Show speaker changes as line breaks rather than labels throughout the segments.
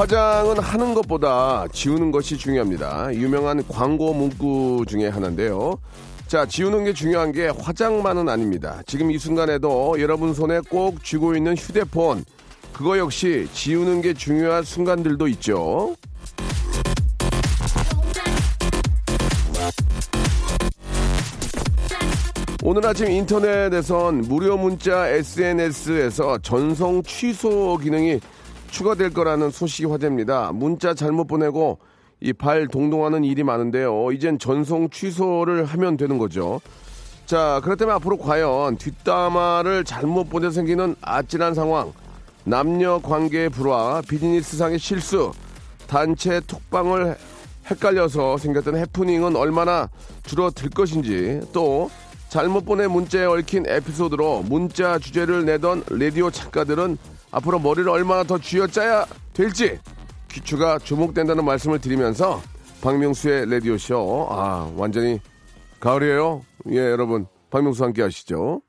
화장은 하는 것보다 지우는 것이 중요합니다. 유명한 광고 문구 중에 하나인데요. 자 지우는 게 중요한 게 화장만은 아닙니다. 지금 이 순간에도 여러분 손에 꼭 쥐고 있는 휴대폰 그거 역시 지우는 게 중요한 순간들도 있죠. 오늘 아침 인터넷에선 무료 문자 SNS에서 전송 취소 기능이 추가될 거라는 소식이 화제입니다. 문자 잘못 보내고 이 발 동동하는 일이 많은데요. 이젠 전송 취소를 하면 되는 거죠. 자, 그렇다면 앞으로 과연 뒷담화를 잘못 보내 생기는 아찔한 상황, 남녀 관계의 불화, 비즈니스상의 실수, 단체 톡방을 헷갈려서 생겼던 해프닝은 얼마나 줄어들 것인지 또 잘못 보낸 문자에 얽힌 에피소드로 문자 주제를 내던 라디오 작가들은 앞으로 머리를 얼마나 더 쥐어짜야 될지 귀추가 주목된다는 말씀을 드리면서 박명수의 라디오쇼 아 완전히 가을이에요 예 여러분 박명수 함께 하시죠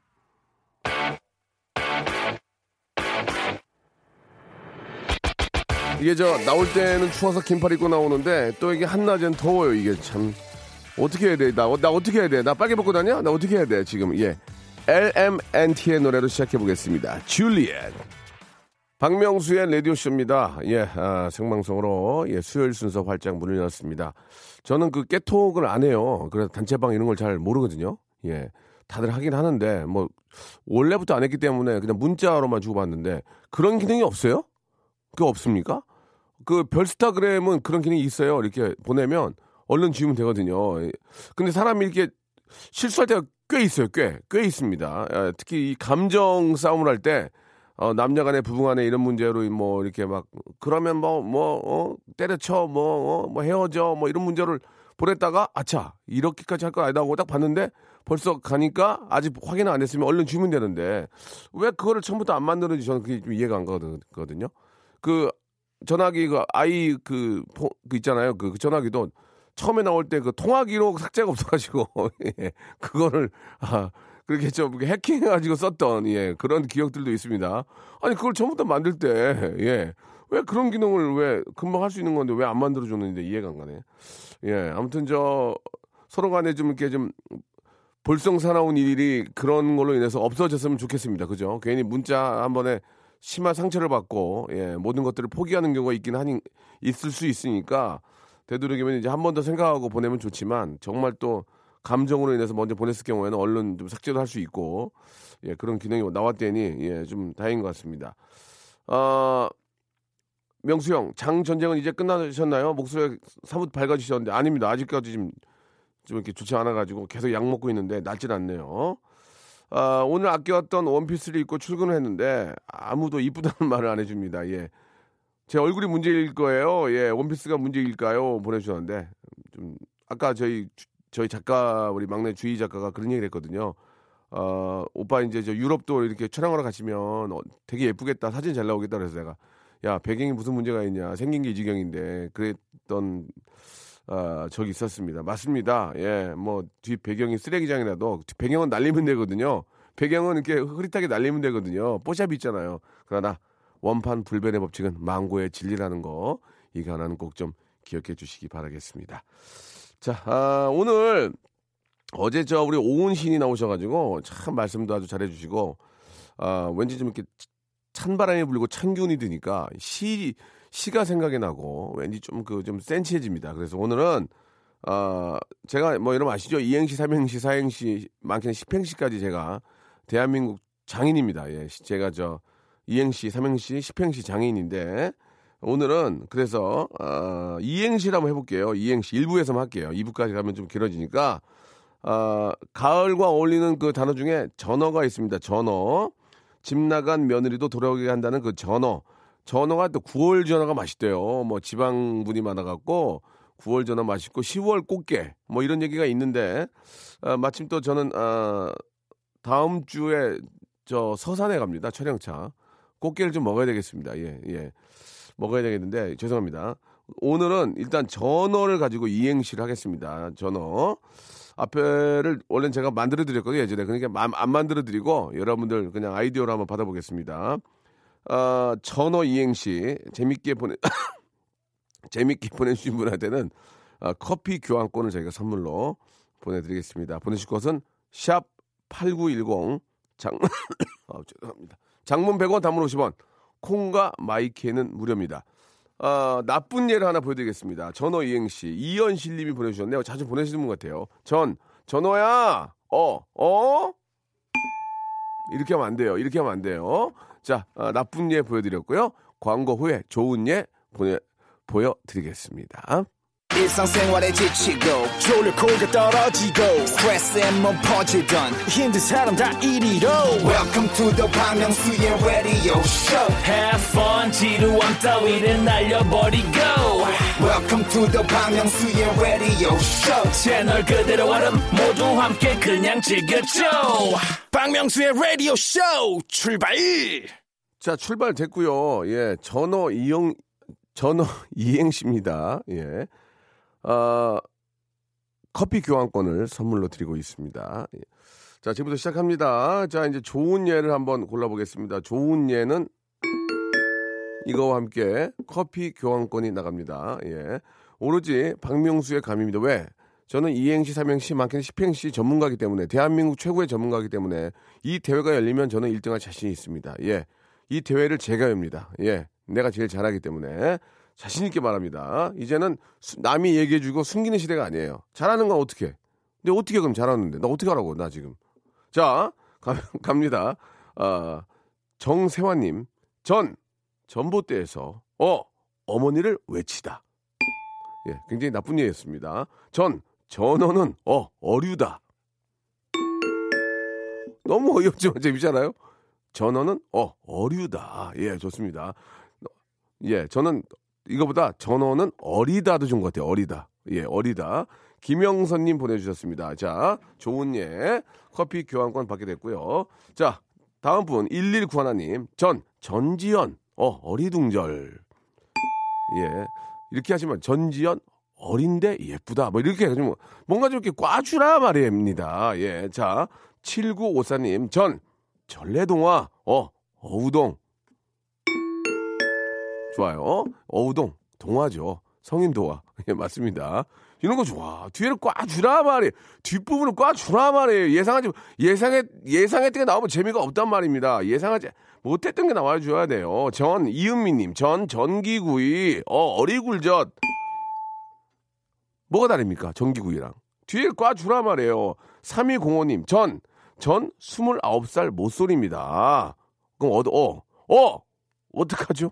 이게 저 나올 때는 추워서 긴팔 입고 나오는데 또 이게 한낮엔 더워요 이게 참 어떻게 해야 돼? 나, 나 어떻게 해야 돼? 나 빨개 벗고 다녀? 나 어떻게 해야 돼? 지금 예 LMNT의 노래로 시작해 보겠습니다. 줄리엣 박명수의 라디오 쇼입니다. 예 아, 생방송으로 예 수요일 순서 활짝 문을 열었습니다. 저는 그 깨톡을 안 해요. 그래서 단체방 이런 걸 잘 모르거든요. 예 다들 하긴 하는데 뭐 원래부터 안 했기 때문에 그냥 문자로만 주고받는데 그런 기능이 없어요? 그거 없습니까? 그 별스타그램은 그런 기능이 있어요. 이렇게 보내면 얼른 지우면 되거든요. 근데 사람이 이렇게 실수할 때가 꽤 있어요. 꽤. 꽤 있습니다. 예, 특히 이 감정 싸움을 할 때, 어, 남녀 간에 부부 간에 이런 문제로 뭐 이렇게 막, 그러면 뭐, 뭐, 어, 때려쳐, 뭐, 어, 뭐 헤어져, 뭐 이런 문제를 보냈다가, 아차, 이렇게까지 할 거 아니다 하고 딱 봤는데 벌써 가니까 아직 확인 안 했으면 얼른 주면 되는데 왜 그거를 처음부터 안 만드는지 저는 그게 좀 이해가 안 가거든요. 그 전화기 그 아이 그, 포, 그 있잖아요. 그, 그 전화기도 처음에 나올 때 그 통화기로 삭제가 없어가지고 예, 그거를 아 그렇게 좀 해킹해가지고 썼던 예 그런 기억들도 있습니다. 아니 그걸 처음부터 만들 때 예 왜 그런 기능을 왜 금방 할 수 있는 건데 왜 안 만들어줬는데 이해가 안 가네. 예 아무튼 저 서로 간에 좀 이렇게 좀 볼썽사나운 일이 그런 걸로 인해서 없어졌으면 좋겠습니다. 그죠? 괜히 문자 한 번에 심한 상처를 받고 예, 모든 것들을 포기하는 경우가 있긴 하니 있을 수 있으니까 되도록이면 이제 한 번 더 생각하고 보내면 좋지만 정말 또 감정으로 인해서 먼저 보냈을 경우에는 얼른 좀 삭제도 할 수 있고 예, 그런 기능이 나왔다니 예, 좀 다행인 것 같습니다. 어, 명수 형, 장 전쟁은 이제 끝나셨나요? 목소리 사뭇 밝아지셨는데 아닙니다. 아직까지 좀, 좀 이렇게 좋지 않아가지고 계속 약 먹고 있는데 낫질 않네요. 아, 오늘 아껴왔던 원피스를 입고 출근을 했는데 아무도 이쁘다는 말을 안 해줍니다. 예. 제 얼굴이 문제일 거예요. 예, 원피스가 문제일까요? 보내주셨는데 좀 아까 저희 저희 작가 우리 막내 주희 작가가 그런 얘기를 했거든요. 어, 오빠 이제 저 유럽도 이렇게 촬영하러 가시면 어, 되게 예쁘겠다 사진 잘 나오겠다 그래서 내가 야 배경이 무슨 문제가 있냐 생긴 게 이 지경인데 그랬던 어, 적이 있었습니다. 맞습니다. 예, 뭐뒤 배경이 쓰레기장이라도 배경은 날리면 되거든요. 배경은 이렇게 흐릿하게 날리면 되거든요. 뽀샵이 있잖아요. 그러나 원판 불변의 법칙은 망고의 진리라는 거 이거 하나는 꼭 좀 기억해 주시기 바라겠습니다. 자, 아, 오늘 어제 저 우리 오은 신이 나오셔가지고 참 말씀도 아주 잘해주시고 아, 왠지 좀 이렇게 찬바람이 불고 찬 기운이 드니까 시 시가 생각이 나고 왠지 좀 그 좀 센치해집니다. 그래서 오늘은 어, 제가 뭐 여러분 아시죠? 이행시, 삼행시, 사행시, 많게는 십행시까지 제가 대한민국 장인입니다. 예, 제가 저 이행시, 삼행시, 십행시 장인인데 오늘은 그래서 어, 이행시를 한번 해볼게요. 이행시 1부에서만 할게요. 2부까지 가면 좀 길어지니까 어, 가을과 어울리는 그 단어 중에 전어가 있습니다. 전어. 집 나간 며느리도 돌아오게 한다는 그 전어. 전어가 또 9월 전어가 맛있대요. 뭐 지방분이 많아갖고 9월 전어 맛있고 10월 꽃게 뭐 이런 얘기가 있는데 아, 마침 또 저는 아, 다음 주에 저 서산에 갑니다. 촬영차. 꽃게를 좀 먹어야 되겠습니다. 예, 예. 먹어야 되겠는데 죄송합니다. 오늘은 일단 전어를 가지고 이행시를 하겠습니다. 전어. 앞에를 원래는 제가 만들어 드렸거든요, 예전에. 그러니까 안, 안 만들어 드리고 여러분들 그냥 아이디어로 한번 받아보겠습니다. 어, 전어 이행시 재밌게 보내 재밌게 보내주신 분한테는 어, 커피 교환권을 저희가 선물로 보내드리겠습니다. 보내실 것은 샵 8910 장, 아, 죄송합니다. 장문 100원 단문 50원 콩과 마이케는 무료입니다. 어, 나쁜 예를 하나 보여드리겠습니다. 전어 이행시 이현실 님이 보내주셨네요. 자주 보내시는 분 같아요. 전 전어야 어 어? 이렇게 하면 안 돼요. 이렇게 하면 안 돼요. 자 어, 나쁜 예 보여드렸고요. 광고 후에 좋은 예 보내 보여드리겠습니다.
일상생활에 지치고, 졸려 코가 떨어지고, 스트레스에 몸 퍼지던, 힘든 사람 다 이리로. welcome to the Bang Myung-soo's radio show
Have fun 지루함 따위를 날려버리고
welcome to the Bang Myung-soo's radio show
채널 그대로 얼음 모두 함께 그냥 즐겨줘
박명수의 라디오 쇼 출발
자 출발됐고요. 예 전어 이용 전어 이행시입니다. 예. 아, 커피 교환권을 선물로 드리고 있습니다. 예. 자, 지금부터 시작합니다. 자, 이제 좋은 예를 한번 골라보겠습니다. 좋은 예는 이거와 함께 커피 교환권이 나갑니다. 예. 오로지 박명수의 감입니다. 왜? 저는 이행시, 삼행시, 많게는 십행시 전문가이기 때문에 대한민국 최고의 전문가이기 때문에 이 대회가 열리면 저는 1등할 자신이 있습니다. 예. 이 대회를 제가 엽니다. 예. 내가 제일 잘하기 때문에 자신 있게 말합니다. 이제는 수- 남이 얘기해주고 숨기는 시대가 아니에요. 잘하는 건 어떻게? 근데 어떻게 그럼 잘하는데? 나 어떻게 하라고? 나 지금. 자, 가, 갑니다. 아, 정세화님, 전 전봇대에서 어 어머니를 외치다. 예, 굉장히 나쁜 예였습니다. 전 전어는 어 어류다. 너무 어이없지만 재밌잖아요. 전어는 어 어류다. 예, 좋습니다. 예, 저는 이거보다 전어는 어리다도 좋은 것 같아요. 어리다. 예, 어리다. 김영선님 보내주셨습니다. 자, 좋은 예. 커피 교환권 받게 됐고요. 자, 다음 분, 1191님. 전, 전지현. 어, 어리둥절. 예. 이렇게 하시면 전지현, 어린데 예쁘다. 뭐 이렇게 해가지고 뭔가 좀 이렇게 꽈주라 말입니다. 예. 자, 7954님. 전, 전래동화. 어, 어우동. 좋아요. 어우동 동화죠. 성인 동화. 예, 맞습니다. 이런 거 좋아. 뒤에를 꽉 주라 말이에요. 뒷부분을 꽉 주라 말이에요. 예상하지, 예상했, 예상했던 게 나오면 재미가 없단 말입니다. 예상하지 못했던 게 나와줘야 돼요. 전, 이은미님, 전, 전기구이, 어, 어리굴젓. 뭐가 다릅니까? 전기구이랑. 뒤에 꽉 주라 말이에요. 3205님, 전, 전 29살 모쏠입니다. 그럼, 어, 어, 어! 어떡하죠?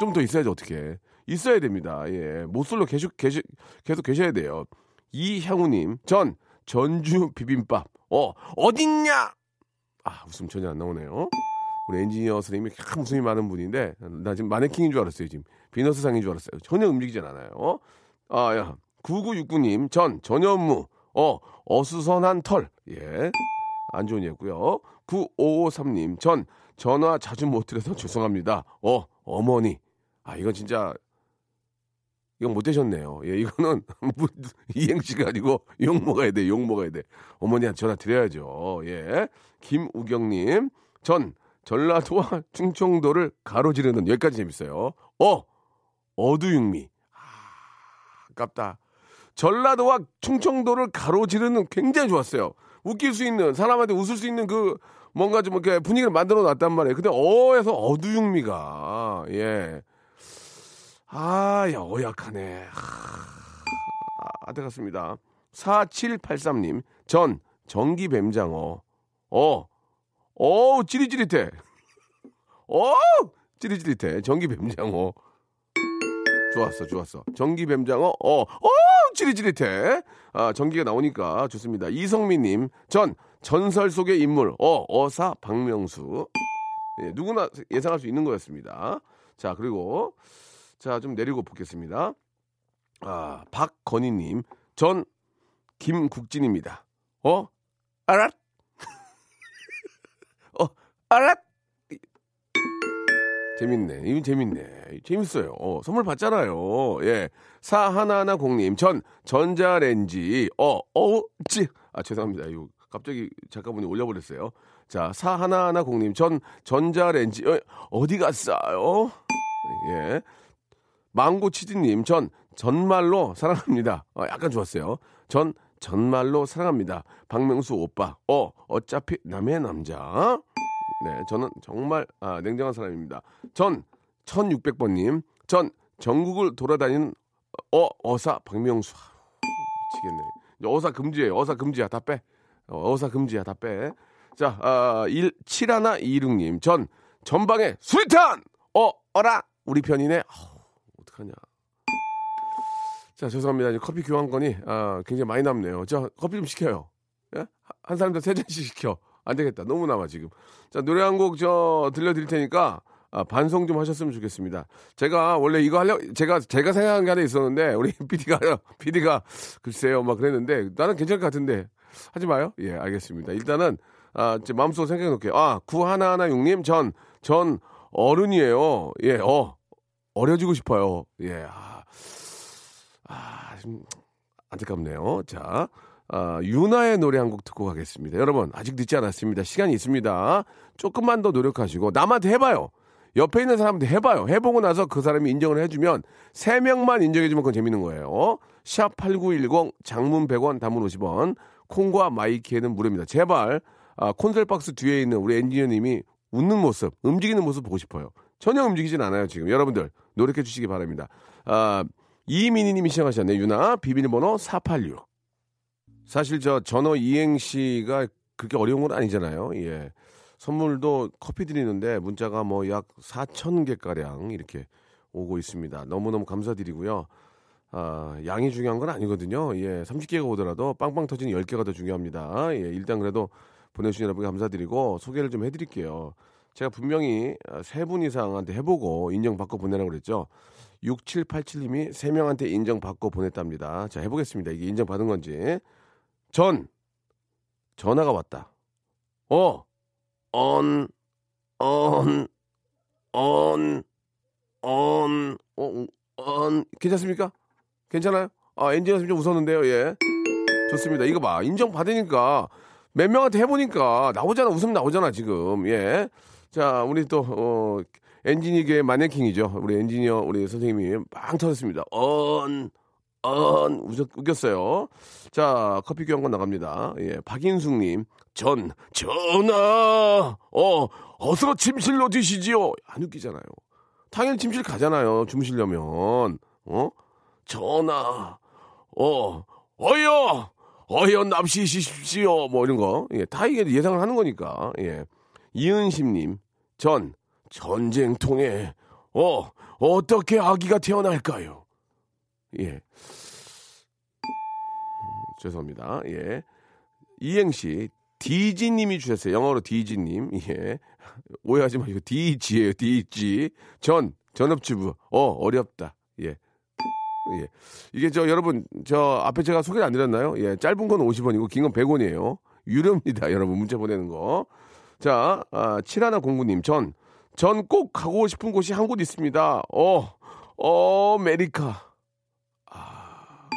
좀 더 있어야지 어떻게 있어야 됩니다. 예, 모쏠로 계속 계속 계속 계셔야 돼요. 이향우님, 전 전주 비빔밥. 어 어딨냐? 아 웃음 전혀 안 나오네요. 우리 엔지니어 선생님이 참 웃음이 많은 분인데 나 지금 마네킹인 줄 알았어요. 지금 비너스상인 줄 알았어요. 전혀 움직이진 않아요. 아야 9969님, 전 전현무. 어 어수선한 털. 예. 안 좋은 예고요. 9553님, 전 전화 자주 못 드려서 죄송합니다. 어, 어머니. 아, 이건 진짜 이건 못 되셨네요. 예, 이거는 뭐, 이행시가 아니고 욕 먹어야 돼, 욕 먹어야 돼. 어머니한테 전화 드려야죠. 예. 김우경님, 전 전라도와 충청도를 가로지르는 여기까지 재밌어요. 어, 어두육미. 아, 아깝다. 전라도와 충청도를 가로지르는 굉장히 좋았어요. 웃길 수 있는 사람한테 웃을 수 있는 그 뭔가 좀 이렇게 분위기를 만들어 놨단 말이에요. 근데 어에서 어두육미가 예. 아, 야, 어약하네. 아, 안타깝습니다. 4783님, 전, 전기 뱀장어. 어, 어, 찌릿찌릿해. 어, 찌릿찌릿해. 전기 뱀장어. 좋았어, 좋았어. 전기 뱀장어, 어, 어, 찌릿찌릿해. 아, 전기가 나오니까 좋습니다. 이성민님, 전, 전설 속의 인물, 어, 어사 박명수. 예, 누구나 예상할 수 있는 거였습니다. 자, 그리고 자, 좀 내리고 보겠습니다. 아, 박건희님, 전 김국진입니다. 어? 알았? 어, 알았? 재밌네. 이건 재밌네. 재밌어요. 어, 선물 받잖아요. 예. 사하나하나공님, 전 전자레인지, 어, 어, 찌. 아, 죄송합니다. 이거 갑자기 작가분이 올려버렸어요. 자, 사하나하나공님, 전 전자레인지, 어, 어디 갔어요? 예. 망고치즈님, 전 전말로 사랑합니다. 어, 약간 좋았어요. 전 전말로 사랑합니다. 박명수 오빠, 어, 어차피 남의 남자. 네, 저는 정말 아, 냉정한 사람입니다. 전 1600번님, 전 전국을 돌아다니는 어 어사 박명수 아, 미치겠네. 어사 금지예요. 어사 금지야. 다 빼. 어, 어사 금지야. 다 빼. 자, 아, 1 7하나 26님, 전 전방에 수리탄. 어 어라 우리 편이네. 아우, 어떡하냐. 자, 죄송합니다. 커피 교환권이 아, 굉장히 많이 남네요. 저 커피 좀 시켜요. 예? 한 사람당 세 잔씩 시켜. 안 되겠다. 너무 남아 지금. 자 노래 한 곡 저 들려드릴 테니까 아, 반송 좀 하셨으면 좋겠습니다. 제가 원래 이거 하려 제가 제가 생각한 게 하나 있었는데 우리 PD가 PD가 글쎄요 막 그랬는데 나는 괜찮을 것 같은데 하지 마요. 예 알겠습니다. 일단은 아, 제 마음속으로 생각해 놓을게요. 아, 9116님, 전, 전 어른이에요. 예, 어, 어려지고 싶어요. 예, 아, 아, 좀 안타깝네요. 자, 아, 유나의 노래 한 곡 듣고 가겠습니다. 여러분, 아직 늦지 않았습니다. 시간이 있습니다. 조금만 더 노력하시고, 남한테 해봐요. 옆에 있는 사람한테 해봐요. 해보고 나서 그 사람이 인정을 해주면, 세명만 인정해주면 그건 재밌는 거예요. 샵8910, 장문 100원, 단문 50원, 콩과 마이키에는 무료입니다. 제발, 아, 콘솔 박스 뒤에 있는 우리 엔지니어님이 웃는 모습, 움직이는 모습 보고 싶어요. 전혀 움직이진 않아요, 지금. 여러분들, 노력해 주시기 바랍니다. 아, 이민희 님이 시작하셨네요. 유나, 비밀번호 486. 사실 저 전어 이행시가 그렇게 어려운 건 아니잖아요. 예. 선물도 커피 드리는데 문자가 뭐 약 4천 개가량 이렇게 오고 있습니다. 너무너무 감사드리고요. 아, 양이 중요한 건 아니거든요. 예. 30개가 오더라도 빵빵 터지는 10개가 더 중요합니다. 예. 일단 그래도 보내주신 여러분께 감사드리고 소개를 좀 해드릴게요. 제가 분명히 세 분 이상한테 해보고 인정받고 보내라고 그랬죠. 6787님이 세 명한테 인정받고 보냈답니다. 자, 해보겠습니다. 이게 인정받은 건지. 전, 전화가 왔다. 어, 언, 언, 언, 언, 어, 언, 괜찮습니까? 괜찮아요? 아, 엔지니어님 좀 웃었는데요, 예. 좋습니다. 이거 봐. 인정받으니까, 몇 명한테 해보니까, 나오잖아. 웃음 나오잖아, 지금, 예. 자, 우리 또, 어, 엔지니어계의 마네킹이죠. 우리 엔지니어, 우리 선생님이 빵 터졌습니다. 언, 언, 웃었, 웃겼어요. 자, 커피 교환권 나갑니다. 예, 박인숙님, 전, 전화, 어, 어서 침실로 드시지요. 안 웃기잖아요. 당연히 침실 가잖아요. 주무시려면. 어? 전화, 어, 어여, 어여 납시시십시오. 뭐 이런 거. 예, 다 이게 예상을 하는 거니까. 예. 이은심님, 전, 전쟁통에, 어, 어떻게 아기가 태어날까요? 예. 음, 죄송합니다. 예. 이행시, 디지님이 주셨어요. 영어로 디지님. 예. 오해하지 마시고, 디지예요 디지. 전, 전업주부. 어, 어렵다. 예. 예. 이게 저, 여러분, 저, 앞에 제가 소개를 안 드렸나요? 예. 짧은 건 50원이고, 긴 건 100원이에요. 유료입니다. 여러분, 문자 보내는 거. 자, 아, 7109님, 전, 전 꼭 가고 싶은 곳이 한 곳 있습니다. 어, 어, 메리카. 아,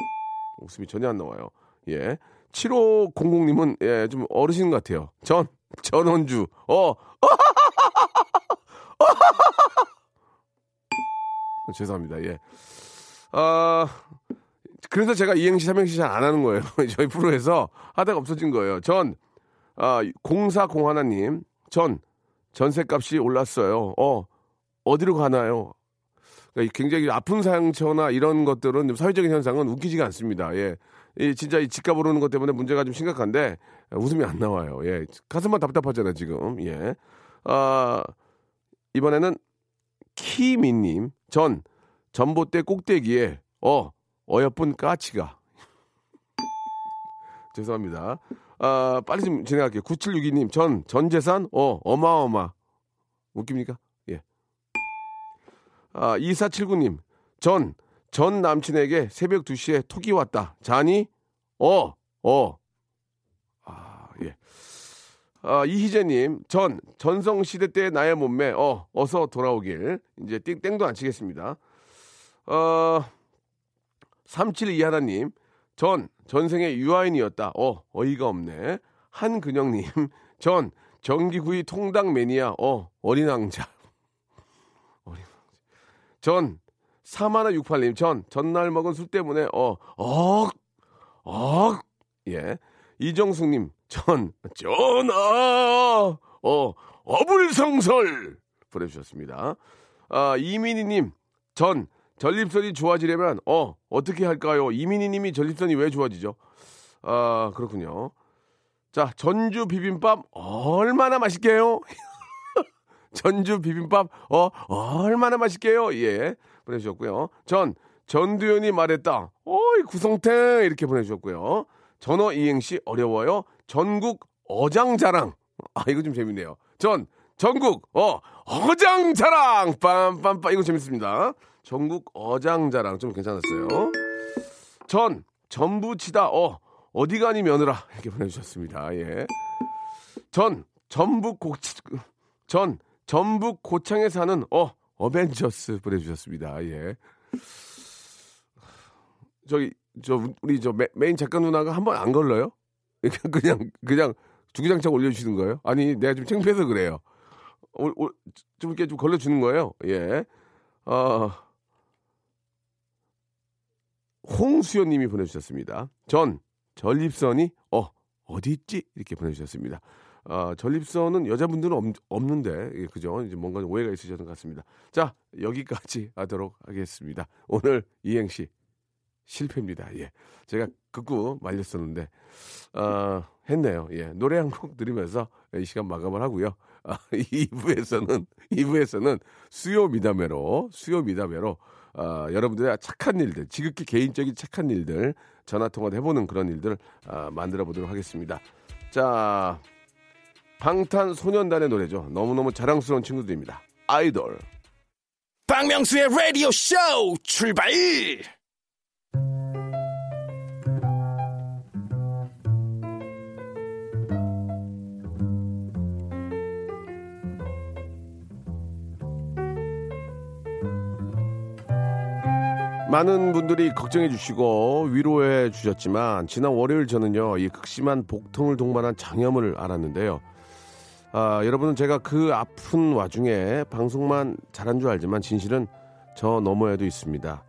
웃음이 전혀 안 나와요. 예. 7500님은, 예, 좀 어르신 같아요. 전, 전원주. 어, 죄송합니다. 예. 아, 그래서 제가 이행시, 삼행시 잘 안 하는 거예요. 저희 프로에서 하다가 없어진 거예요. 전, 아, 0401님, 전, 전세값이 올랐어요. 어, 어디로 가나요? 그러니까 굉장히 아픈 상처나 이런 것들은 사회적인 현상은 웃기지가 않습니다. 예. 이 진짜 이 집값 오르는 것 때문에 문제가 좀 심각한데 웃음이 안 나와요. 예. 가슴만 답답하잖아요, 지금. 예. 아, 이번에는 키미님, 전, 전봇대 꼭대기에, 어, 어여쁜 까치가. 죄송합니다. 아, 빨리 좀 진행할게요. 9762님, 전, 전 재산, 어, 어마어마. 웃깁니까? 예. 아, 2479님. 전, 전 남친에게 새벽 2시에 톡이 왔다. 자니? 어, 어. 아, 예. 아, 이희재님, 전, 전성시대 때 나의 몸매, 어, 어서 돌아오길. 이제 땡, 땡도 안 치겠습니다. 어, 3721님, 전, 전생에 유아인이었다. 어, 어이가 없네. 한근영님, 전, 전기구이 통닭 매니아, 어, 어린 왕자. 어린 왕자. 전, 3168님, 전, 전날 먹은 술 때문에, 어, 억, 억, 예. 이정숙님, 전, 전아, 어, 어불성설 보내주셨습니다. 아, 이민희님, 전, 전립선이 좋아지려면, 어, 어떻게 할까요? 이민희님이 전립선이 왜 좋아지죠? 아, 그렇군요. 자, 전주 비빔밥, 얼마나 맛있게요? 전주 비빔밥, 어, 얼마나 맛있게요? 예, 보내주셨고요. 전, 전두현이 말했다. 어이, 구성탱! 이렇게 보내주셨고요. 전어 이행시 어려워요. 전국 어장자랑. 아, 이거 좀 재밌네요. 전, 전국, 어, 어장자랑! 빰빰빰. 이거 재밌습니다. 전국 어장자랑. 좀 괜찮았어요. 전, 전부 치다. 어, 어디 가니 며느라. 이렇게 보내주셨습니다. 예. 전, 전북 곡, 전, 전북 고창에 사는, 어, 어벤져스 보내주셨습니다. 예. 저기, 저, 우리 저 메, 메인 작가 누나가 한 번 안 걸러요? 그냥, 그냥 주구장창 올려주시는 거예요? 아니, 내가 좀 창피해서 그래요. 오, 오, 좀 이렇게 좀 걸러주는 거예요? 예. 어, 홍수연 님이 보내주셨습니다. 전, 전립선이, 어, 어디 있지? 이렇게 보내주셨습니다. 아, 전립선은 여자분들은 없, 는데 예, 그죠? 이제 뭔가 오해가 있으셨던 것 같습니다. 자, 여기까지 하도록 하겠습니다. 오늘 이행시 실패입니다. 예. 제가 극구 말렸었는데, 아, 했네요. 예. 노래 한 곡 들으면서 이 시간 마감을 하고요. 아, 2부에서는, 2부에서는 수요 미담회로, 수요 미담회로, 아, 여러분들의 착한 일들, 지극히 개인적인 착한 일들, 전화 통화를 해보는 그런 일들, 아, 만들어 보도록 하겠습니다. 자, 방탄소년단의 노래죠. 너무너무 자랑스러운 친구들입니다. 아이돌.
박명수의 라디오 쇼 출발!
많은 분들이 걱정해 주시고 위로해 주셨지만 지난 월요일 저는요 이 극심한 복통을 동반한 장염을 알았는데요. 아, 여러분은 제가 그 아픈 와중에 방송만 잘한 줄 알지만 진실은 저 너머에도 있습니다.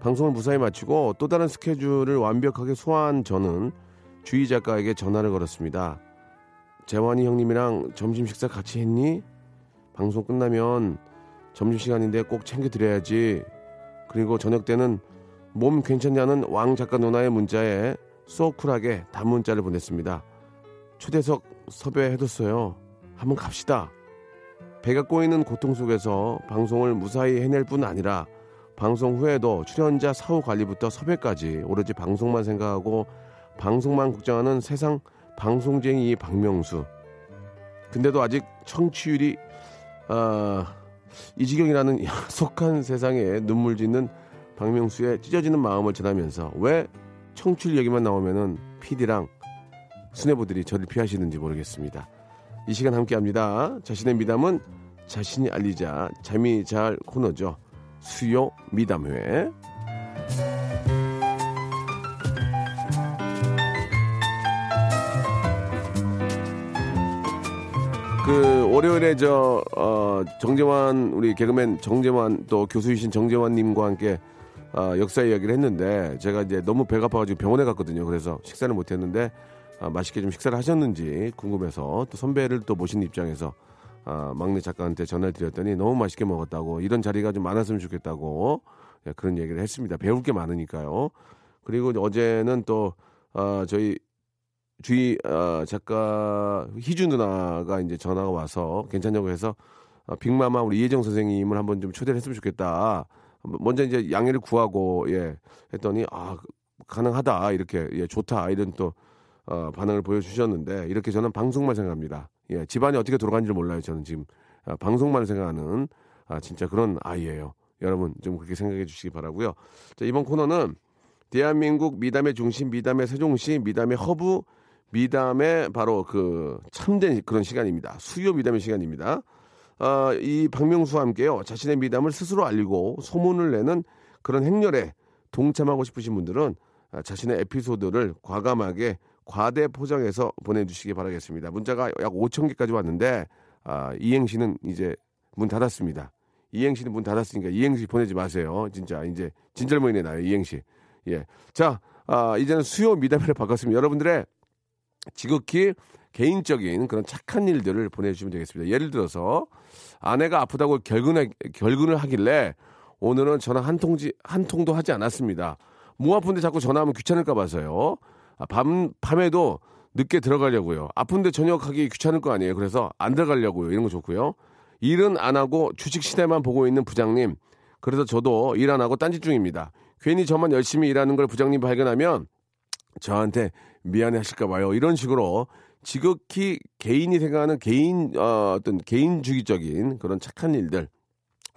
방송을 무사히 마치고 또 다른 스케줄을 완벽하게 소화한 저는 주희 작가에게 전화를 걸었습니다. 재환이 형님이랑 점심 식사 같이 했니? 방송 끝나면 점심시간인데 꼭 챙겨드려야지. 그리고 저녁 때는 몸 괜찮냐는 왕 작가 누나의 문자에 쏘쿨하게 단문자를 보냈습니다. 초대석 섭외해뒀어요. 한번 갑시다. 배가 꼬이는 고통 속에서 방송을 무사히 해낼 뿐 아니라 방송 후에도 출연자 사후 관리부터 섭외까지 오로지 방송만 생각하고 방송만 걱정하는 세상 방송쟁이 박명수. 근데도 아직 청취율이 어, 이 지경이라는 속한 세상에 눈물 짓는 박명수의 찢어지는 마음을 전하면서 왜 청취율 얘기만 나오면은 PD랑 수뇌부들이 저를 피하시는지 모르겠습니다. 이 시간 함께 합니다. 자신의 미담은 자신이 알리자 잠이 잘 코너죠. 수요 미담회. 그 월요일에 저 어, 정재환 우리 개그맨 정재환 또 교수이신 정재환님과 함께 어, 역사 이야기를 했는데 제가 이제 너무 배가 아파가지고 병원에 갔거든요. 그래서 식사를 못했는데 아, 맛있게 좀 식사를 하셨는지 궁금해서 또 선배를 또 모신 입장에서 아, 막내 작가한테 전화를 드렸더니 너무 맛있게 먹었다고 이런 자리가 좀 많았으면 좋겠다고 예, 그런 얘기를 했습니다. 배울 게 많으니까요. 그리고 어제는 또 어, 저희 주희 어, 작가 희준 누나가 이제 전화가 와서 괜찮냐고 해서 어, 빅마마 우리 이혜정 선생님을 한번 좀 초대를 했으면 좋겠다. 먼저 이제 양해를 구하고 예 했더니 아 가능하다 이렇게 예 좋다 이런 또 어, 반응을 보여주셨는데 이렇게 저는 방송만 생각합니다. 예, 집안이 어떻게 돌아가는지 몰라요. 저는 지금 아, 방송만 생각하는 아, 진짜 그런 아이예요. 여러분 좀 그렇게 생각해 주시기 바라고요. 자, 이번 코너는 대한민국 미담의 중심, 미담의 세종시, 미담의 허브, 미담의 바로 그 참된 그런 시간입니다. 수요 미담의 시간입니다. 아, 이 박명수와 함께요. 자신의 미담을 스스로 알리고 소문을 내는 그런 행렬에 동참하고 싶으신 분들은 아, 자신의 에피소드를 과감하게 과대 포장해서 보내주시기 바라겠습니다. 문자가 약 5천 개까지 왔는데 아, 이행시는 이제 문 닫았습니다. 이행시는 문 닫았으니까 이행시 보내지 마세요. 진짜 이제 진절모이네 나요 이행시. 예. 자, 아, 이제는 수요 미담회를 바꿨습니다. 여러분들의 지극히 개인적인 그런 착한 일들을 보내주시면 되겠습니다. 예를 들어서 아내가 아프다고 결근해, 결근을 하길래 오늘은 전화 한 통지 한 통도 하지 않았습니다. 뭐 아픈데 자꾸 전화하면 귀찮을까 봐서요. 아, 밤 밤에도 늦게 들어가려고요. 아픈데 저녁 하기 귀찮을 거 아니에요. 그래서 안 들어가려고요. 이런 거 좋고요. 일은 안 하고 주식 시대만 보고 있는 부장님. 그래서 저도 일 안 하고 딴짓 중입니다. 괜히 저만 열심히 일하는 걸 부장님 발견하면 저한테 미안해 하실까 봐요. 이런 식으로 지극히 개인이 생각하는 개인 어, 어떤 개인주의적인 그런 착한 일들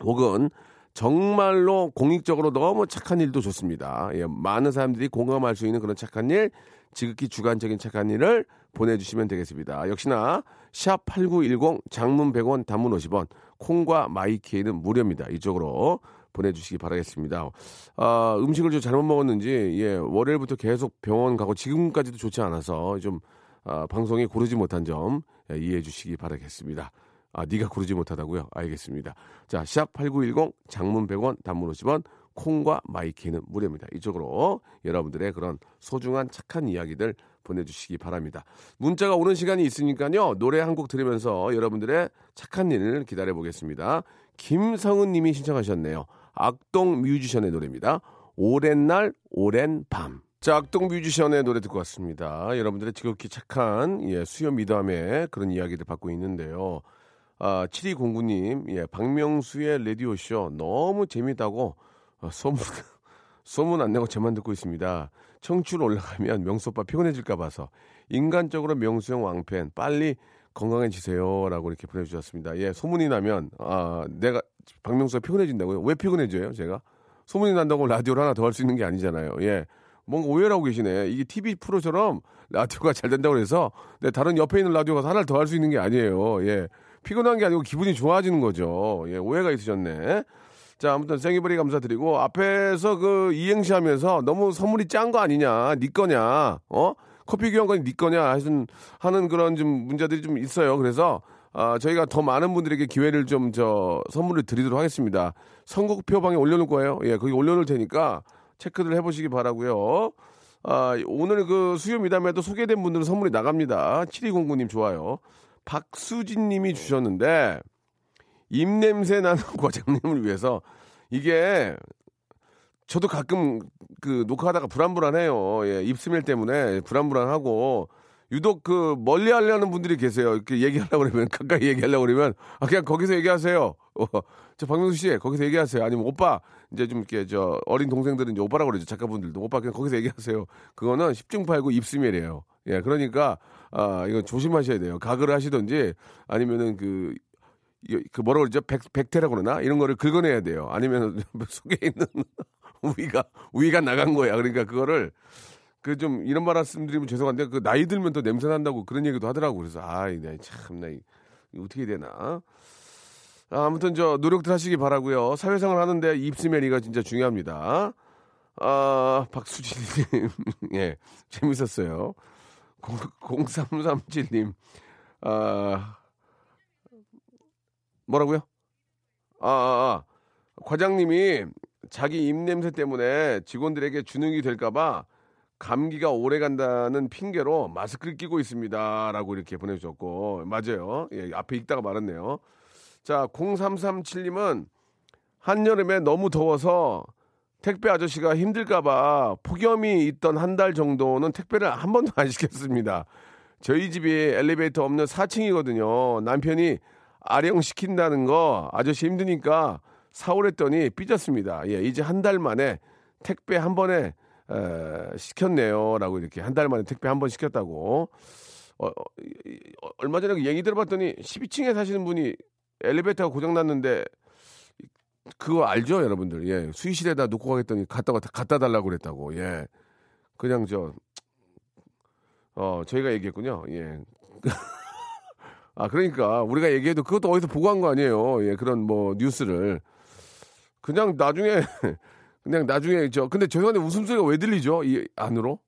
혹은 정말로 공익적으로 너무 착한 일도 좋습니다. 예, 많은 사람들이 공감할 수 있는 그런 착한 일, 지극히 주관적인 착한 일을 보내주시면 되겠습니다. 역시나 샵 8910 장문 100원 단문 50원 콩과 마이키에는 무료입니다. 이쪽으로 보내주시기 바라겠습니다. 아, 음식을 좀 잘못 먹었는지 예, 월요일부터 계속 병원 가고 지금까지도 좋지 않아서 좀 아, 방송에 고르지 못한 점 예, 이해해 주시기 바라겠습니다. 아, 네가 고르지 못하다고요? 알겠습니다. 자, 샵 8910 장문 100원 단문 50원 콩과 마이K는 무료입니다. 이쪽으로 여러분들의 그런 소중한 착한 이야기들 보내주시기 바랍니다. 문자가 오는 시간이 있으니까요. 노래 한 곡 들으면서 여러분들의 착한 일을 기다려 보겠습니다. 김성은 님이 신청하셨네요. 악동 뮤지션의 노래입니다. 오랜 날, 오랜 밤. 자, 악동 뮤지션의 노래 듣고 왔습니다. 여러분들의 지극히 착한 예, 수요 미담의 그런 이야기들 받고 있는데요. 아, 7209님, 예, 박명수의 라디오쇼 너무 재밌다고 어, 소문, 소문 안 내고 저만 듣고 있습니다. 청출 올라가면 명수 오빠 피곤해질까 봐서 인간적으로 명수 형 왕팬 빨리 건강해지세요라고 이렇게 보내주셨습니다. 예, 소문이 나면 아 내가 박명수가 피곤해진다고요? 왜 피곤해져요? 제가 소문이 난다고 라디오를 하나 더 할 수 있는 게 아니잖아요. 예, 뭔가 오해를 하고 계시네. 이게 TV 프로처럼 라디오가 잘 된다고 해서 네, 다른 옆에 있는 라디오가 하나를 더 할 수 있는 게 아니에요. 예, 피곤한 게 아니고 기분이 좋아지는 거죠. 예, 오해가 있으셨네. 자, 아무튼 생일버리 감사드리고 앞에서 그 이행시 하면서 너무 선물이 짠 거 아니냐, 니 거냐, 어? 커피 교환권이 니 거냐 하여튼 하는 그런 좀 문제들이 좀 있어요. 그래서 아, 저희가 더 많은 분들에게 기회를 좀 저 선물을 드리도록 하겠습니다. 선곡표 방에 올려놓을 거예요. 예, 거기 올려놓을 테니까 체크를 해보시기 바라고요. 아, 오늘 그 수요 미담에도 소개된 분들은 선물이 나갑니다. 7209님 좋아요. 박수진 님이 주셨는데, 입냄새 나는 과장님을 위해서 이게 저도 가끔 그 녹화하다가 불안불안해요. 예, 입스멜 때문에 불안불안하고 유독 그 멀리 하려는 분들이 계세요. 이렇게 얘기하려고 그러면 가까이 얘기하려고 그러면 아 그냥 거기서 얘기하세요. 어, 저 박명수 씨 거기서 얘기하세요. 아니면 오빠 이제 좀 이렇게 저 어린 동생들은 이제 오빠라고 그러죠. 작가분들도 오빠 그냥 거기서 얘기하세요. 그거는 10중 팔고 입스멜이에요. 예, 그러니까 아 이거 조심하셔야 돼요. 가글을 하시든지 아니면은 그 그 뭐라 그러죠? 백, 백태라고 그러나? 이런 거를 긁어내야 돼요. 아니면 속에 있는 우위가, 우위가 나간 거야. 그러니까 그거를 그 좀 이런 말씀드리면 죄송한데 그 나이 들면 또 냄새 난다고 그런 얘기도 하더라고. 그래서 아이, 나 참, 나 어떻게 되나? 아, 아무튼 저 노력들 하시기 바라고요. 사회생활 하는데 입스멜이가 진짜 중요합니다. 아, 박수진님. 예, 재밌었어요. 0337님. 아, 뭐라고요? 아, 아, 아. 과장님이 자기 입냄새 때문에 직원들에게 주눅이 될까봐 감기가 오래 간다는 핑계로 마스크를 끼고 있습니다. 라고 이렇게 보내주셨고, 맞아요. 예, 앞에 읽다가 말았네요. 자, 0337님은 한여름에 너무 더워서 택배 아저씨가 힘들까봐 폭염이 있던 한 달 정도는 택배를 한 번도 안 시켰습니다. 저희 집이 엘리베이터 없는 4층이거든요. 남편이 아령시킨다는 거 아저씨 힘드니까 사오랬더니 삐졌습니다. 예, 이제 한 달 만에 택배 한 번에 에, 시켰네요. 라고 이렇게 한 달 만에 택배 한 번 시켰다고. 어, 어, 얼마 전에 그 얘기 들어봤더니 12층에 사시는 분이 엘리베이터가 고장났는데 그거 알죠, 여러분들? 예. 수의실에다 놓고 가겠더니 갖다 갖다 달라고 그랬다고. 예. 그냥 저 어, 저희가 얘기했군요. 예. 아, 그러니까 우리가 얘기해도 그것도 어디서 보고 한 거 아니에요. 예, 그런 뭐 뉴스를 그냥 나중에 그냥 나중에 저 근데 죄송한데 웃음소리가 왜 들리죠? 이 안으로?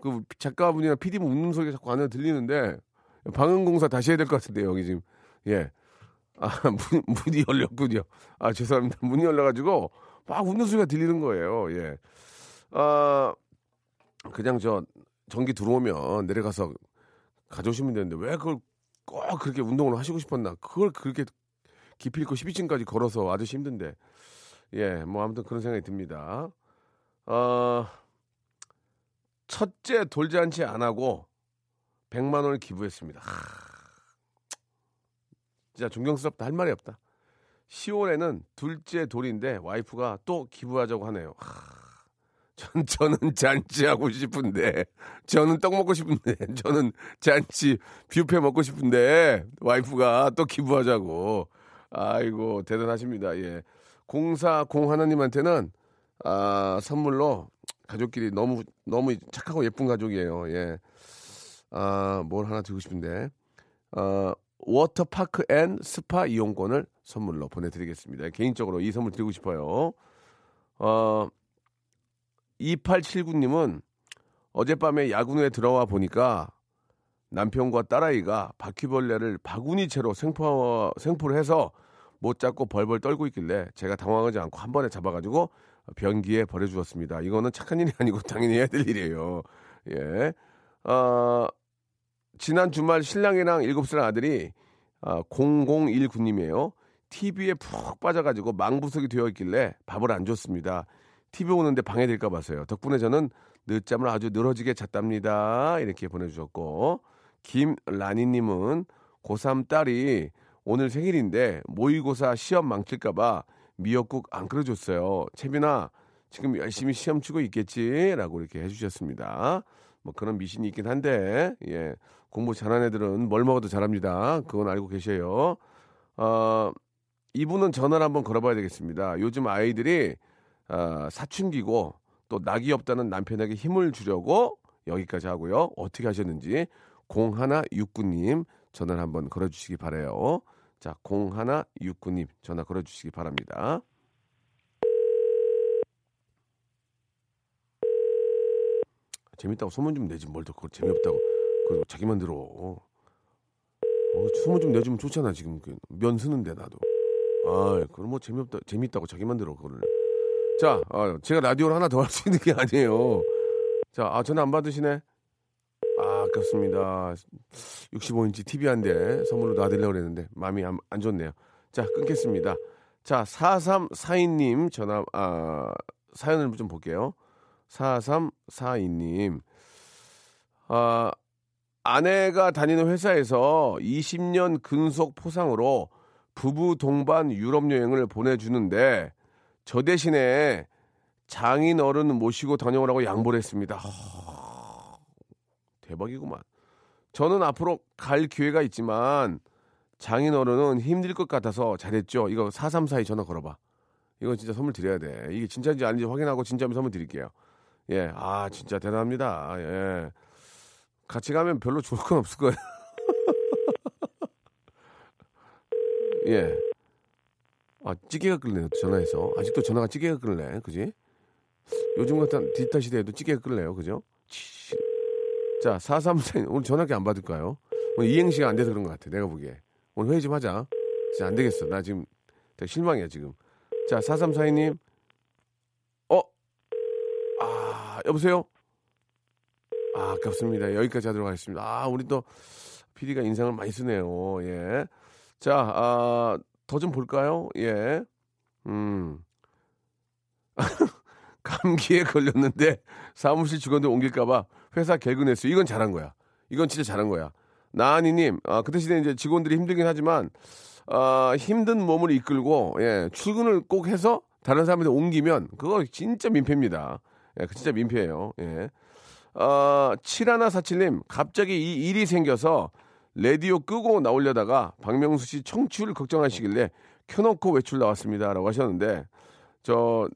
그 작가분이나 PD분 웃는 소리가 자꾸 안으로 들리는데 방음공사 다시 해야 될 것 같은데 여기 지금 예. 아, 문, 문이 열렸군요. 아, 죄송합니다. 문이 열려가지고 막 웃는 소리가 들리는 거예요. 예. 아, 그냥 저 전기 들어오면 내려가서 가져오시면 되는데 왜 그걸 꼭 그렇게 운동을 하시고 싶었나? 그걸 그렇게 깊이 있고 12층까지 걸어서 아저씨 힘든데. 예, 뭐 아무튼 그런 생각이 듭니다. 어, 첫째 돌잔치 안 하고 100만 원을 기부했습니다. 하, 진짜 존경스럽다 할 말이 없다. 10월에는 둘째 돌인데 와이프가 또 기부하자고 하네요. 하, 전, 저는 잔치하고 싶은데, 저는 떡 먹고 싶은데, 저는 잔치 뷔페 먹고 싶은데, 와이프가 또 기부하자고. 아이고, 대단하십니다. 예. 공사 공 하나님한테는, 아, 선물로 가족끼리 너무, 너무 착하고 예쁜 가족이에요. 예. 아, 뭘 하나 드리고 싶은데, 어, 워터파크 and 스파 이용권을 선물로 보내드리겠습니다. 개인적으로 이 선물 드리고 싶어요. 어, 2879님은 어젯밤에 야구에 들어와 보니까 남편과 딸아이가 바퀴벌레를 바구니 채로 생포, 생포를 해서 못 잡고 벌벌 떨고 있길래 제가 당황하지 않고 한 번에 잡아가지고 변기에 버려주었습니다. 이거는 착한 일이 아니고 당연히 해야 될 일이에요. 예. 어, 지난 주말 신랑이랑 7살 아들이 어, 0019님이에요. TV에 푹 빠져가지고 망부석이 되어 있길래 밥을 안 줬습니다. TV 오는데 방해될까 봐서요. 덕분에 저는 늦잠을 아주 늘어지게 잤답니다. 이렇게 보내주셨고 김라니님은 고3 딸이 오늘 생일인데 모의고사 시험 망칠까봐 미역국 안 끓여줬어요. 채빈아 지금 열심히 시험 치고 있겠지라고 이렇게 해주셨습니다. 뭐 그런 미신이 있긴 한데 예 공부 잘하는 애들은 뭘 먹어도 잘합니다. 그건 알고 계셔요. 어 이분은 전화를 한번 걸어봐야 되겠습니다. 요즘 아이들이 어, 사춘기고 또 낙이 없다는 남편에게 힘을 주려고 여기까지 하고요. 어떻게 하셨는지 0169님 전화를 한번 걸어주시기 바래요. 자, 0169님 전화 걸어주시기 바랍니다. 재밌다고 소문 좀 내지 뭘 더 그걸 재미없다고 그 자기만 들어. 어, 소문 좀 내주면 좋잖아 지금 그면 쓰는데 나도. 아, 그럼 뭐 재미없다 재밌다고 자기만 들어 그거를. 자, 아, 제가 라디오를 하나 더 할 수 있는 게 아니에요. 자, 아, 전화 안 받으시네? 아, 아깝습니다. 65인치 TV 한 대 선물로 놔드리려고 그랬는데, 마음이 안, 안 좋네요. 자, 끊겠습니다. 자, 4342님 전화, 아, 사연을 좀 볼게요. 4342님. 아, 아내가 다니는 회사에서 20년 근속 포상으로 부부 동반 유럽 여행을 보내주는데, 저 대신에 장인 어른 모시고 다녀오라고 양보를 했습니다. 허, 대박이구만. 저는 앞으로 갈 기회가 있지만 장인 어른은 힘들 것 같아서 잘했죠. 이거 4342 전화 걸어봐. 이거 진짜 선물 드려야 돼. 이게 진짜인지 아닌지 확인하고 진짜면 선물 드릴게요. 예, 아 진짜 대단합니다. 예, 같이 가면 별로 좋을 건 없을 거예요. 예. 아, 찌개가 끓네요. 전화해서. 아직도 전화가 찌개가 끓네. 그지? 요즘 같은 디지털 시대에도 찌개가 끓네요. 그죠? 치. 자, 434, 오늘 전화기 안 받을까요? 오늘 이행시가 안 돼서 그런 것 같아. 내가 보기에. 오늘 회의 좀 하자. 진짜 안 되겠어. 나 지금 되게 실망이야, 지금. 자, 4342님. 어? 아, 여보세요? 아, 아깝습니다. 여기까지 하도록 하겠습니다. 아, 우리 또 PD가 인상을 많이 쓰네요. 예. 자, 아, 더 좀 볼까요? 예. 음. 감기에 걸렸는데 사무실 직원들 옮길까봐 회사 개근했어요. 이건 잘한 거야. 이건 진짜 잘한 거야. 나은이님, 아, 그 대신에 이제 직원들이 힘들긴 하지만, 아, 힘든 몸을 이끌고, 예, 출근을 꼭 해서 다른 사람한테 옮기면, 그거 진짜 민폐입니다. 예, 그 진짜 민폐예요. 예. 아, 7147님, 갑자기 이 일이 생겨서 라디오 끄고 나오려다가 박명수 씨 청취율 걱정하시길래 켜놓고 외출 나왔습니다라고 하셨는데 저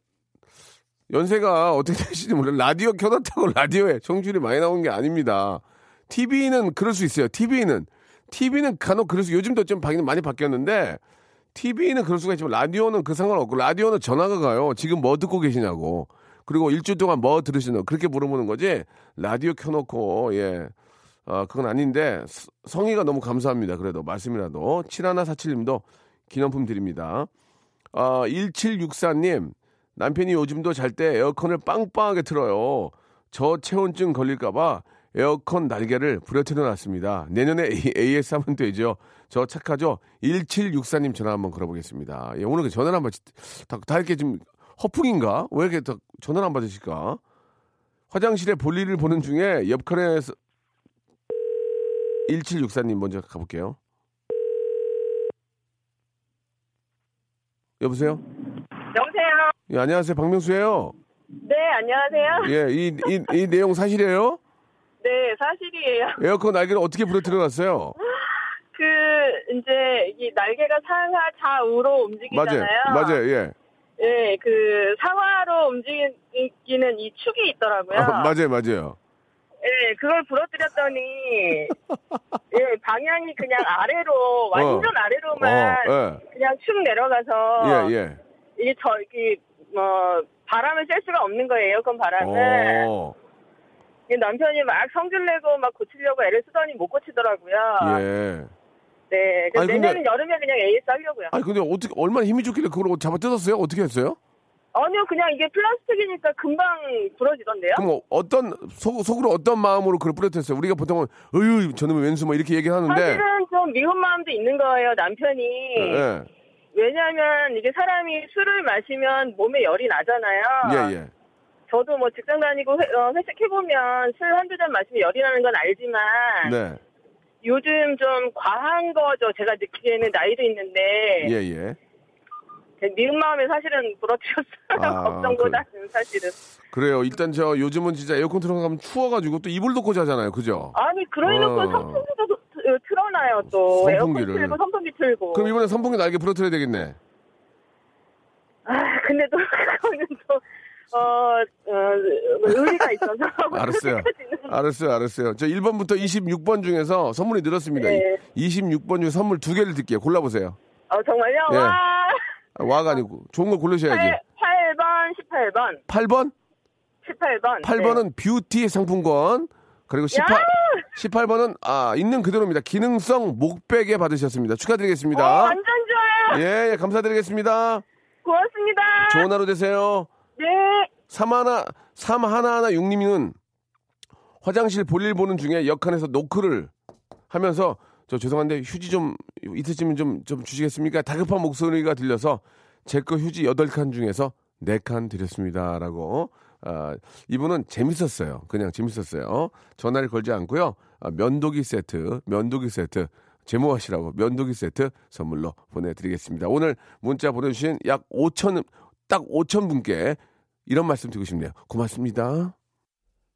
연세가 어떻게 되시는지 몰라요. 라디오 켜놨다고 라디오에 청취율이 많이 나오는 게 아닙니다. TV는 그럴 수 있어요. TV는 TV는 간혹 그럴 수 요즘도 좀 바뀌는 많이 바뀌었는데 TV는 그럴 수가 있지만 라디오는 그 상관없고 라디오는 전화가 가요. 지금 뭐 듣고 계시냐고. 그리고 일주일 동안 뭐 들으시냐고 그렇게 물어보는 거지. 라디오 켜놓고 예. 아, 그건 아닌데 스- 성의가 너무 감사합니다. 그래도 말씀이라도 7147님도 기념품 드립니다. 아, 1764님 남편이 요즘도 잘 때 에어컨을 빵빵하게 틀어요. 저 체온증 걸릴까봐 에어컨 날개를 부려뜨려 놨습니다. 내년에 AS 하면 되죠. 저 착하죠? 1764님 전화 한번 걸어보겠습니다. 예, 오늘 그 전화를 한번 다, 다 이렇게 좀 허풍인가? 왜 이렇게 다 전화를 안 받으실까? 화장실에 볼일을 보는 중에 옆칸에서 1764님 먼저 가볼게요. 여보세요?
여보세요.
예, 안녕하세요. 박명수예요.
네, 안녕하세요.
예, 이, 이, 이 내용 사실이에요?
네, 사실이에요.
에어컨 날개를 어떻게 부러뜨려 놨어요?
그 이제 이 날개가 상하 좌우로
맞아요.
움직이잖아요.
맞아요. 예.
예, 그 상하로 움직이는 이 축이 있더라고요.
아, 맞아요. 맞아요.
예, 그걸 부러뜨렸더니 예, 방향이 그냥 아래로 완전 아래로만
어, 예.
그냥 축 내려가서
예, 예.
이게 저 이게 뭐 바람을 쐴 수가 없는 거예요, 에어컨 바람을.
어,
이 남편이 막 성질 내고 막 고치려고 애를 쓰더니 못 고치더라고요.
예.
네. 그래서
아니, 근데-
내년은 여름에 그냥 AS 하려고요.
아니, 근데 어떻게, 얼마나 힘이 좋길래 그걸 잡아 뜯었어요? 어떻게 했어요?
아니요, 그냥 이게 플라스틱이니까 금방 부러지던데요?
그럼 어떤, 속, 속으로 어떤 마음으로 그걸 뿌렸어요? 우리가 보통은, 어휴, 저놈의 왼수 뭐 이렇게 얘기를 하는데.
사실은 좀 미운 마음도 있는 거예요, 남편이.
예,
왜냐하면 이게 사람이 술을 마시면 몸에 열이 나잖아요.
예, 예.
저도 뭐 직장 다니고 회, 어, 회식해보면 술 한두 잔 마시면 열이 나는 건 알지만
네.
요즘 좀 과한 거죠. 제가 느끼기에는 나이도 있는데
예, 예.
미운 마음에 사실은 부러뜨렸어요.
아,
걱정보다는 사실은.
그래요. 일단 저 요즘은 진짜 에어컨 틀어가면 추워가지고 또 이불 덮고 자잖아요. 그죠?
아니 그러놓고
어.
선풍기도 도- 틀어놔요 또
선풍기를.
에어컨 틀고 선풍기 틀고.
그럼 이번에 선풍기 날개 부러뜨려야 되겠네.
아 근데 또 그거는 또 어, 어 의리가 있어서.
알았어요. 알았어요, 알았어요. 저 1번부터 26번 중에서 선물이 늘었습니다.
네.
26번 중 선물 두 개를 드릴게요. 골라보세요.
어 정말요?
예.
와.
아, 와가 아니고 좋은 거 고르셔야지.
8, 8번, 18번,
8번?
18번.
8번은 뷰티 상품권. 그리고 18,
야!
18번은 아, 있는 그대로입니다. 기능성 목베개 받으셨습니다.
네.
축하드리겠습니다.
어, 완전 좋아요.
예, 예, 감사드리겠습니다.
고맙습니다.
좋은 하루 되세요.
네.
31, 3116님은 화장실 볼일 보는 중에 역한에서 노크를 하면서 저 죄송한데 휴지 좀 있으시면 좀, 좀 주시겠습니까? 다급한 목소리가 들려서 제 거 휴지 8칸 중에서 4칸 드렸습니다. 라고. 아, 이분은 재밌었어요. 그냥 재밌었어요. 전화를 걸지 않고요. 아, 면도기 세트, 면도기 세트. 제모하시라고 면도기 세트 선물로 보내드리겠습니다. 오늘 문자 보내주신 약 5천, 딱 5천 분께 이런 말씀 드리고 싶네요. 고맙습니다.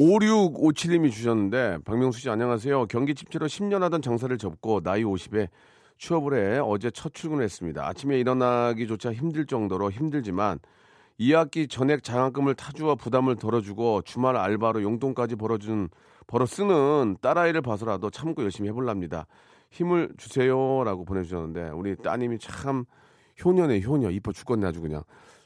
5657님이 주셨는데 박명수 씨 안녕하세요. 경기 집회로 10년 하던 장사를 접고 나이 50에 취업을 해 어제 첫 출근했습니다. 아침에 일어나기조차 힘들 정도로 힘들지만 2학기 전액 장학금을 타주어 부담을 덜어주고 주말 알바로 용돈까지 벌어주는 벌어 쓰는 딸아이를 봐서라도 참고 열심히 해볼랍니다. 힘을 주세요라고 보내주셨는데 우리 따님이 참 효녀네 효녀 이뻐 죽겠네 아주 그냥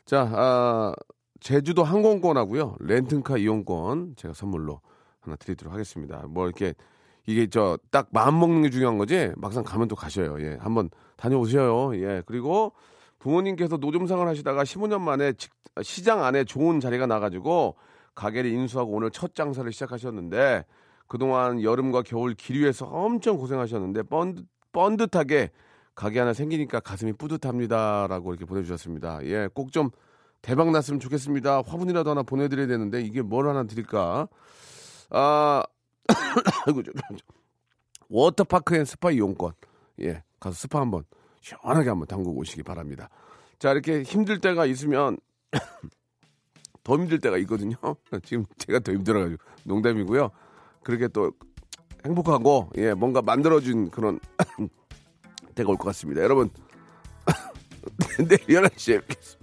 자 아, 제주도 항공권하고요 렌트카 이용권 제가 선물로 하나 드리도록 하겠습니다. 뭐 이렇게 이게 저 딱 마음 먹는 게 중요한 거지 막상 가면 또 가셔요. 예, 한번 다녀오세요. 예, 그리고 부모님께서 노점상을 하시다가 15년 만에 직- 시장 안에 좋은 자리가 나가지고 가게를 인수하고 오늘 첫 장사를 시작하셨는데 그동안 여름과 겨울 길 위에서 엄청 고생하셨는데 뻔, 뻔듯하게 가게 하나 생기니까 가슴이 뿌듯합니다라고 이렇게 보내주셨습니다. 예, 꼭 좀 대박 났으면 좋겠습니다. 화분이라도 하나 보내드려야 되는데 이게 뭘 하나 드릴까? 아, 아이고, 저, 저, 저. 워터파크 and 스파 이용권. 예, 가서 스파 한번 시원하게 한번 담그고 오시기 바랍니다. 자, 이렇게 힘들 때가 있으면 더 힘들 때가 있거든요. 지금 제가 더 힘들어가지고 농담이고요. 그렇게 또 행복하고 예 뭔가 만들어준 그런 때가 올 것 같습니다. 여러분 내일 11시에 뵙겠습니다.